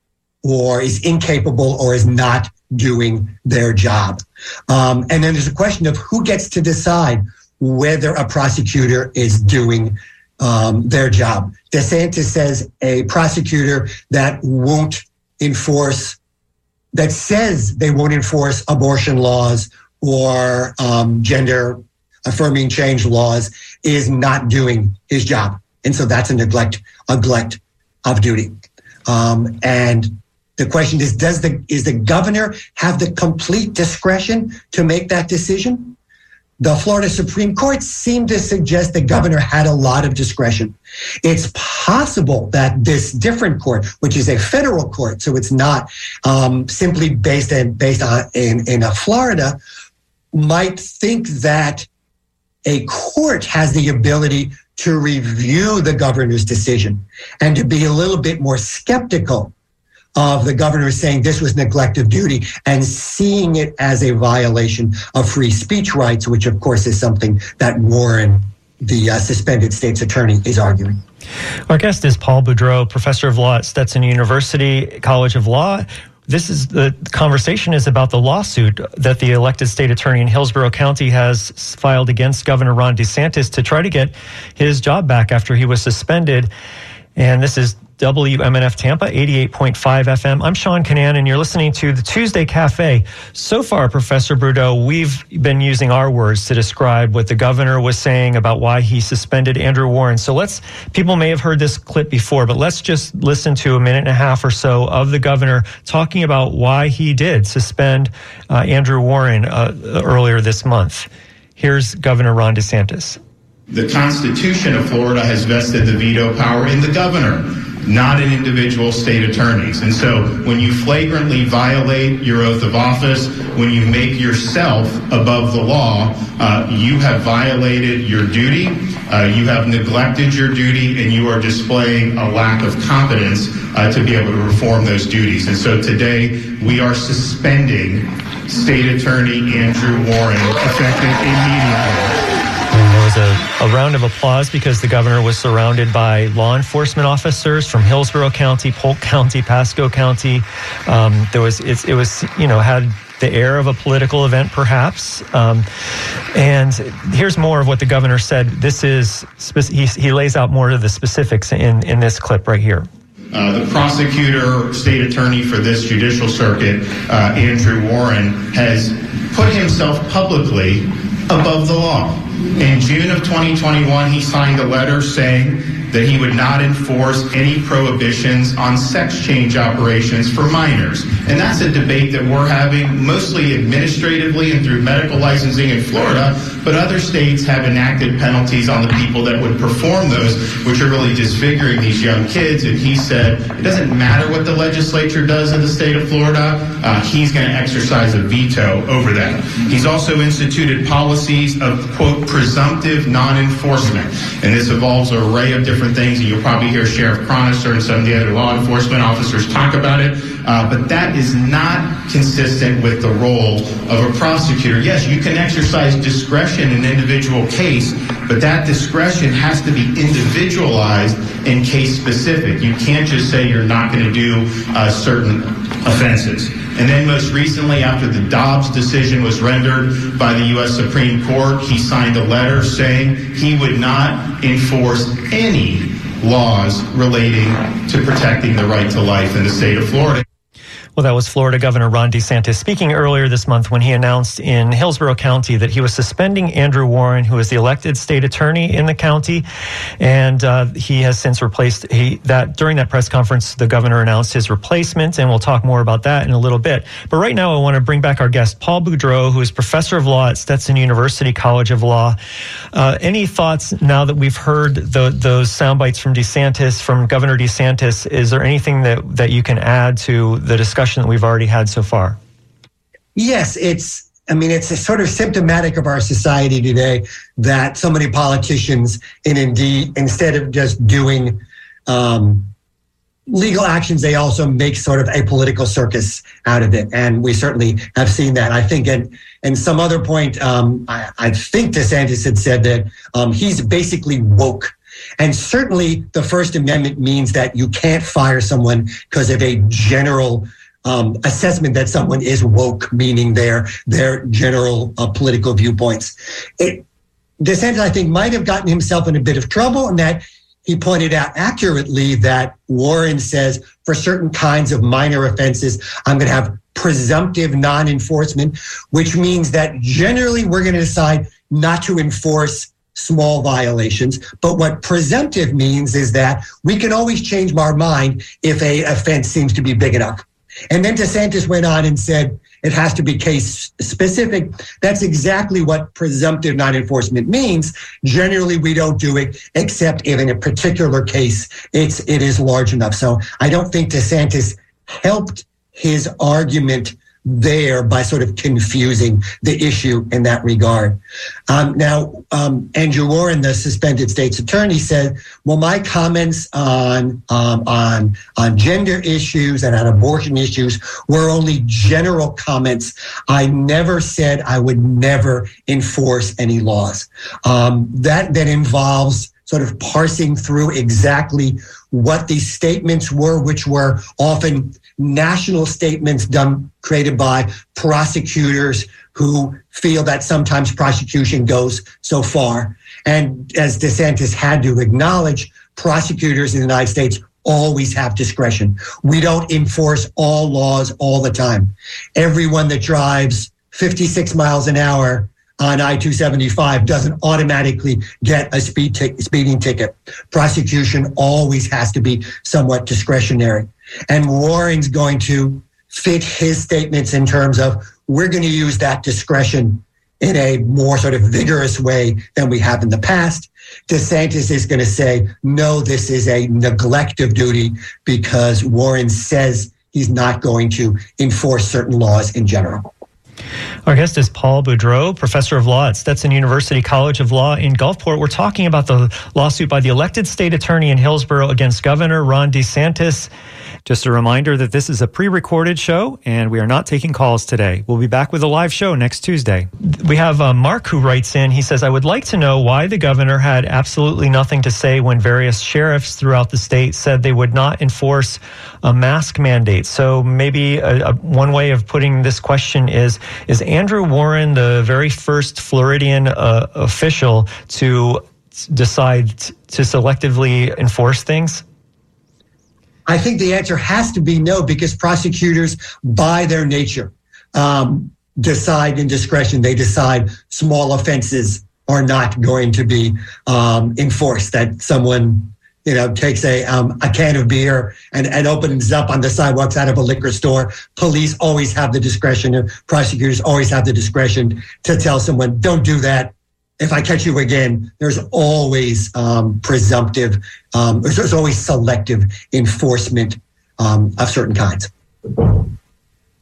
or is incapable or is not doing their job. Um, and then there's a question of who gets to decide whether a prosecutor is doing um, their job. DeSantis says a prosecutor that won't enforce, that says they won't enforce abortion laws or um, gender affirming change laws is not doing his job. And so that's a neglect, a neglect of duty. Um, and the question is, does the is the governor have the complete discretion to make that decision? The Florida Supreme Court seemed to suggest the governor had a lot of discretion. It's possible that this different court, which is a federal court, so it's not um, simply based in, based on in in Florida, might think that a court has the ability to review the governor's decision and to be a little bit more skeptical of the governor saying this was neglect of duty and seeing it as a violation of free speech rights, which of course is something that Warren, the uh, suspended state's attorney, is arguing. Our guest is Paul Boudreaux, professor of law at Stetson University College of Law. This is the conversation is about the lawsuit that the elected state attorney in Hillsborough County has filed against Governor Ron DeSantis to try to get his job back after he was suspended. And this is WMNF Tampa, 88.5 FM. I'm Sean Kinane, and you're listening to the Tuesday Cafe. So far, Professor Boudreaux, we've been using our words to describe what the governor was saying about why he suspended Andrew Warren. So let's, people may have heard this clip before, but let's just listen to a minute and a half or so of the governor talking about why he did suspend uh, Andrew Warren uh, earlier this month. Here's Governor Ron DeSantis. The Constitution of Florida has vested the veto power in the governor not in individual state attorneys. And so when you flagrantly violate your oath of office, when you make yourself above the law, uh, you have violated your duty, uh, you have neglected your duty, and you are displaying a lack of competence uh, to be able to perform those duties. And so today we are suspending State Attorney Andrew Warren effective immediately was a, a, round of applause because the governor was surrounded by law enforcement officers from Hillsborough County, Polk County, Pasco County. Um, there was it, it, was you know had the air of a political event, perhaps. Um, and here's more of what the governor said. This is he, he lays out more of the specifics in in this clip right here. Uh, the prosecutor, state attorney for this judicial circuit, uh, Andrew Warren, has put himself publicly above the law. In June of 2021, he signed a letter saying that he would not enforce any prohibitions on sex change operations for minors. And that's a debate that we're having mostly administratively and through medical licensing in Florida, but other states have enacted penalties on the people that would perform those, which are really disfiguring these young kids. And he said it doesn't matter what the legislature does in the state of Florida, uh, he's going to exercise a veto over that. He's also instituted policies of, quote, presumptive non enforcement. And this involves an array of different things, and you'll probably hear Sheriff Chronister and some of the other law enforcement officers talk about it. Uh, but that is not consistent with the role of a prosecutor. Yes, you can exercise discretion in an individual case, but that discretion has to be individualized and case specific. You can't just say you're not going to do uh, certain offenses. And then most recently, after the Dobbs decision was rendered by the U.S. Supreme Court, he signed a letter saying he would not enforce any laws relating to protecting the right to life in the state of Florida. Well, that was Florida Governor Ron DeSantis speaking earlier this month when he announced in Hillsborough County that he was suspending Andrew Warren, who is the elected state attorney in the county, and uh, he has since replaced he that during that press conference the governor announced his replacement, and we'll talk more about that in a little bit. But right now, I want to bring back our guest Paul Boudreaux, who is professor of law at Stetson University College of Law. Uh, any thoughts now that we've heard the, those sound bites from DeSantis, from Governor DeSantis? Is there anything that that you can add to the discussion? Discussion that we've already had so far? Yes, it's I mean, it's sort of symptomatic of our society today that so many politicians, and indeed, instead of just doing um, legal actions, they also make sort of a political circus out of it. And we certainly have seen that. I think, and and some other point, um, I, I, think DeSantis had said that um, he's basically woke. And certainly, the First Amendment means that you can't fire someone because of a general um, assessment that someone is woke, meaning their their general uh, political viewpoints. It, DeSantis, I think, might have gotten himself in a bit of trouble, in that he pointed out accurately that Warren says for certain kinds of minor offenses, I'm going to have presumptive non-enforcement, which means that generally we're going to decide not to enforce small violations. But what presumptive means is that we can always change our mind if a offense seems to be big enough. And then DeSantis went on and said it has to be case specific. That's exactly what presumptive non enforcement means. Generally, we don't do it except if in a particular case it's it is large enough. So I don't think DeSantis helped his argument there by sort of confusing the issue in that regard. Um, now, um, Andrew Warren, the suspended state's attorney, said, "Well, my comments on um, on on gender issues and on abortion issues were only general comments. I never said I would never enforce any laws. Um, that that involves." Sort of parsing through exactly what these statements were, which were often national statements done created by prosecutors who feel that sometimes prosecution goes so far. And as DeSantis had to acknowledge, prosecutors in the United States always have discretion. We don't enforce all laws all the time. Everyone that drives 56 miles an hour on I-275 doesn't automatically get a speed t- speeding ticket. Prosecution always has to be somewhat discretionary. And Warren's going to fit his statements in terms of we're going to use that discretion in a more sort of vigorous way than we have in the past. DeSantis is going to say, no, this is a neglect of duty because Warren says he's not going to enforce certain laws in general. Our guest is Paul Boudreaux, professor of law at Stetson University College of Law in Gulfport. We're talking about the lawsuit by the elected state attorney in Hillsborough against Governor Ron DeSantis. Just a reminder that this is a pre recorded show and we are not taking calls today. We'll be back with a live show next Tuesday. We have uh, Mark who writes in. He says, I would like to know why the governor had absolutely nothing to say when various sheriffs throughout the state said they would not enforce a mask mandate. So maybe a, a, one way of putting this question is Is Andrew Warren the very first Floridian uh, official to decide to selectively enforce things? I think the answer has to be no, because prosecutors, by their nature, um, decide in discretion. They decide small offenses are not going to be um, enforced. That someone, you know, takes a um, a can of beer and, and opens up on the sidewalks out of a liquor store. Police always have the discretion. Prosecutors always have the discretion to tell someone, "Don't do that." If I catch you again, there's always um, presumptive, um, there's, always selective enforcement um, of certain kinds.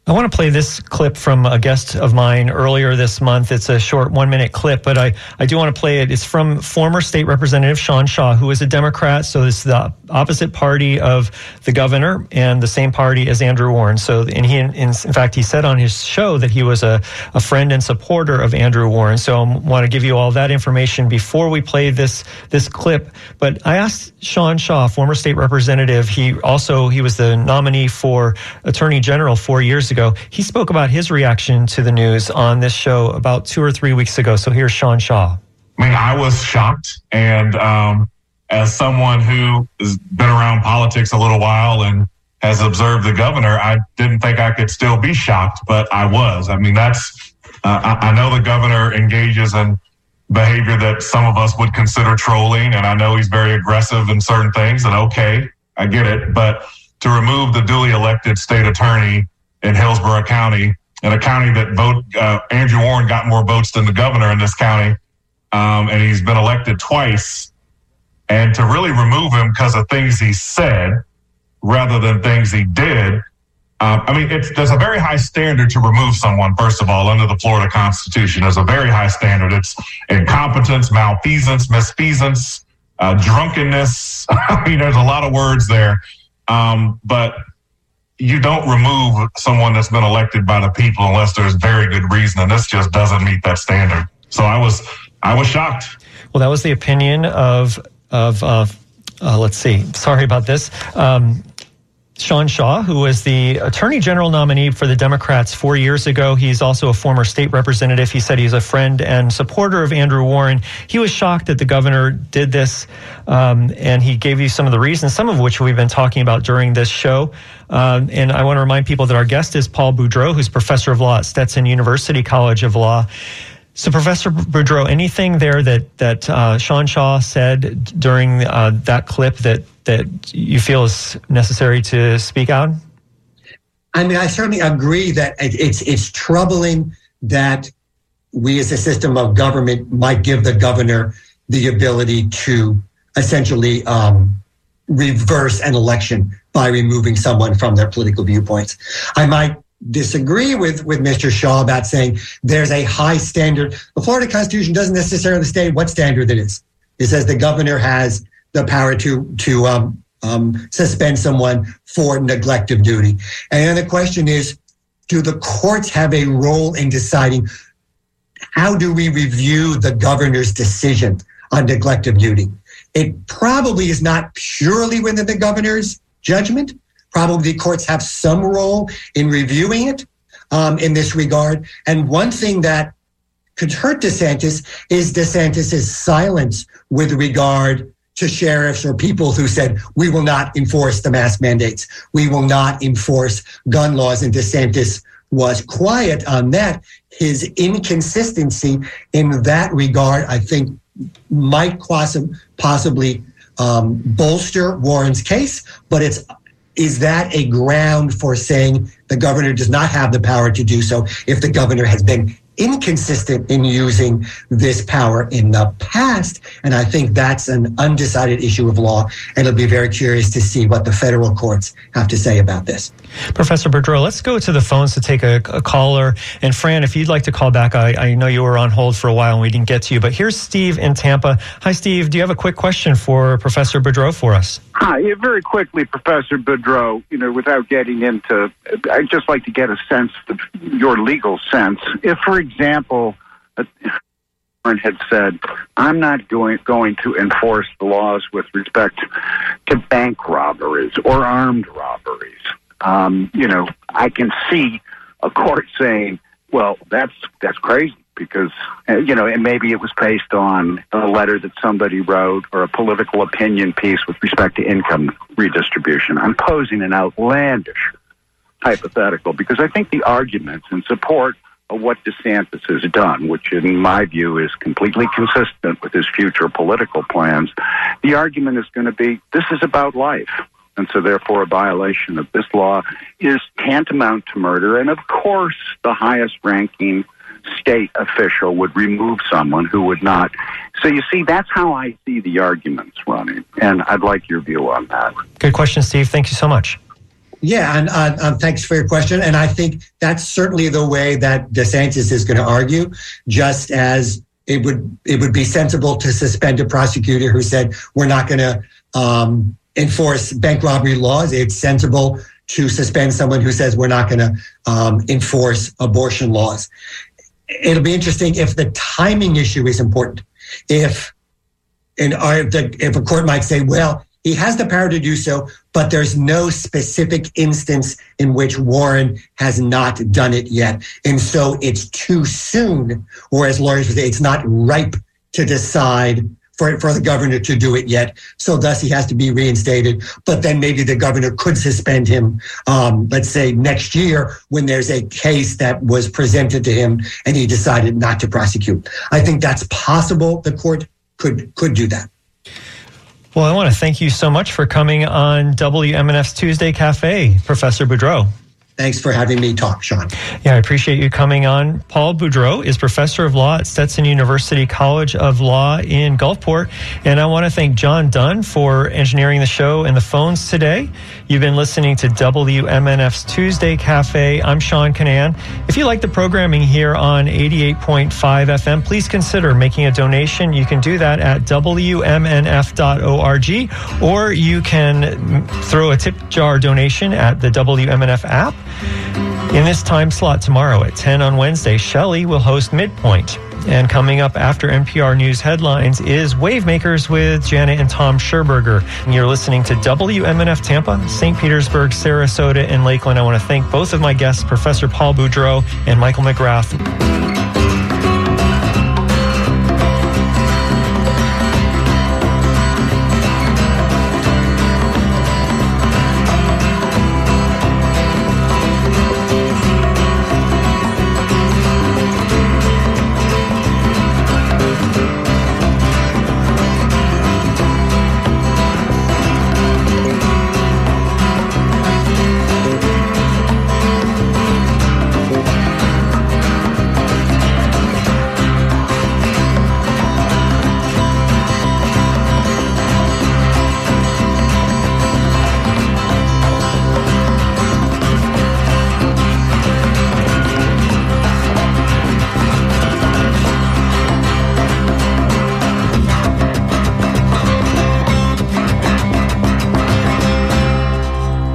I want to play this clip from a guest of mine earlier this month. It's a short one minute clip, but I, I do want to play it. It's from former state representative Sean Shaw, who is a Democrat. So it's the opposite party of the governor and the same party as Andrew Warren. So, and he, in, in fact, he said on his show that he was a, a friend and supporter of Andrew Warren. So um, I want to give you all that information before we play this, this clip. But I asked Sean Shaw, former state representative, he also, he was the nominee for attorney general four years ago ago. He spoke about his reaction to the news on this show about two or three weeks ago. So here's Sean Shaw. I mean, I was shocked. And um, as someone who has been around politics a little while and has observed the governor, I didn't think I could still be shocked, but I was. I mean, that's, uh, I, I know the governor engages in behavior that some of us would consider trolling. And I know he's very aggressive in certain things. And okay, I get it. But to remove the duly elected state attorney in Hillsborough County, in a county that vote uh, Andrew Warren got more votes than the governor in this county, um, and he's been elected twice. And to really remove him because of things he said rather than things he did. Um, I mean, there's a very high standard to remove someone, first of all, under the Florida Constitution. There's a very high standard. It's incompetence, malfeasance, misfeasance, uh, drunkenness. I mean, there's a lot of words there. Um, but you don't remove someone that's been elected by the people unless there's very good reason, and this just doesn't meet that standard. So I was I was shocked. Well, that was the opinion of of uh, uh, let's see. Sorry about this. Um, Sean Shaw, who was the Attorney General nominee for the Democrats four years ago. He's also a former state representative. He said he's a friend and supporter of Andrew Warren. He was shocked that the governor did this, um, and he gave you some of the reasons, some of which we've been talking about during this show. Um, and I want to remind people that our guest is Paul Boudreaux, who's professor of law at Stetson University College of Law. So, Professor Boudreaux, anything there that that uh, Sean Shaw said during uh, that clip that that you feel is necessary to speak out? I mean, I certainly agree that it's it's troubling that we, as a system of government, might give the governor the ability to essentially um, reverse an election by removing someone from their political viewpoints. I might disagree with, with Mr. Shaw about saying there's a high standard. The Florida Constitution doesn't necessarily state what standard it is. It says the governor has the power to to um, um, suspend someone for neglect of duty. And then the question is, do the courts have a role in deciding how do we review the governor's decision on neglect of duty? It probably is not purely within the governor's judgment. Probably the courts have some role in reviewing it um, in this regard. And one thing that could hurt DeSantis is DeSantis's silence with regard to sheriffs or people who said, we will not enforce the mask mandates. We will not enforce gun laws. And DeSantis was quiet on that. His inconsistency in that regard, I think, might possibly um, bolster Warren's case, but it's is that a ground for saying the governor does not have the power to do so if the governor has been inconsistent in using this power in the past. And I think that's an undecided issue of law. And it'll be very curious to see what the federal courts have to say about this. Professor Boudreaux, let's go to the phones to take a, a caller. And Fran, if you'd like to call back, I, I, know you were on hold for a while and we didn't get to you, but here's Steve in Tampa. Hi, Steve. Do you have a quick question for Professor Boudreaux for us? Hi, very quickly, Professor Boudreaux, you know, without getting into, I'd just like to get a sense of your legal sense. If, for example, had said, I'm not going, going to enforce the laws with respect to bank robberies or armed robberies. Um, you know, I can see a court saying, well, that's, that's crazy because, uh, you know, and maybe it was based on a letter that somebody wrote or a political opinion piece with respect to income redistribution. I'm posing an outlandish hypothetical because I think the arguments in support what DeSantis has done, which in my view is completely consistent with his future political plans, the argument is going to be this is about life. And so, therefore, a violation of this law is tantamount to murder. And of course, the highest ranking state official would remove someone who would not. So, you see, that's how I see the arguments running. And I'd like your view on that. Good question, Steve. Thank you so much. Yeah, and uh, um, thanks for your question. And I think that's certainly the way that DeSantis is going to argue, just as it would it would be sensible to suspend a prosecutor who said we're not going to um, enforce bank robbery laws. It's sensible to suspend someone who says we're not going to um, enforce abortion laws. It'll be interesting if the timing issue is important. If and if a court might say, well, he has the power to do so, but there's no specific instance in which Warren has not done it yet. And so it's too soon, or as lawyers would say, it's not ripe to decide for, for the governor to do it yet. So thus he has to be reinstated. But then maybe the governor could suspend him, um, let's say next year when there's a case that was presented to him and he decided not to prosecute. I think that's possible. The court could could do that. Well, I want to thank you so much for coming on WMNF's Tuesday Cafe, Professor Boudreaux. Thanks for having me talk, Sean. Yeah, I appreciate you coming on. Paul Boudreaux is professor of law at Stetson University College of Law in Gulfport. And I want to thank John Dunn for engineering the show and the phones today. You've been listening to WMNF's Tuesday Cafe. I'm Sean Kinane. If you like the programming here on 88.5 FM, please consider making a donation. You can do that at WMNF.org or you can throw a tip jar donation at the WMNF app. In this time slot tomorrow at 10 on Wednesday, Shelley will host Midpoint. And coming up after NPR News headlines is Wavemakers with Janet and Tom Scherberger. And you're listening to WMNF Tampa, St. Petersburg, Sarasota, and Lakeland. I want to thank both of my guests, Professor Paul Boudreaux and Michael McGrath.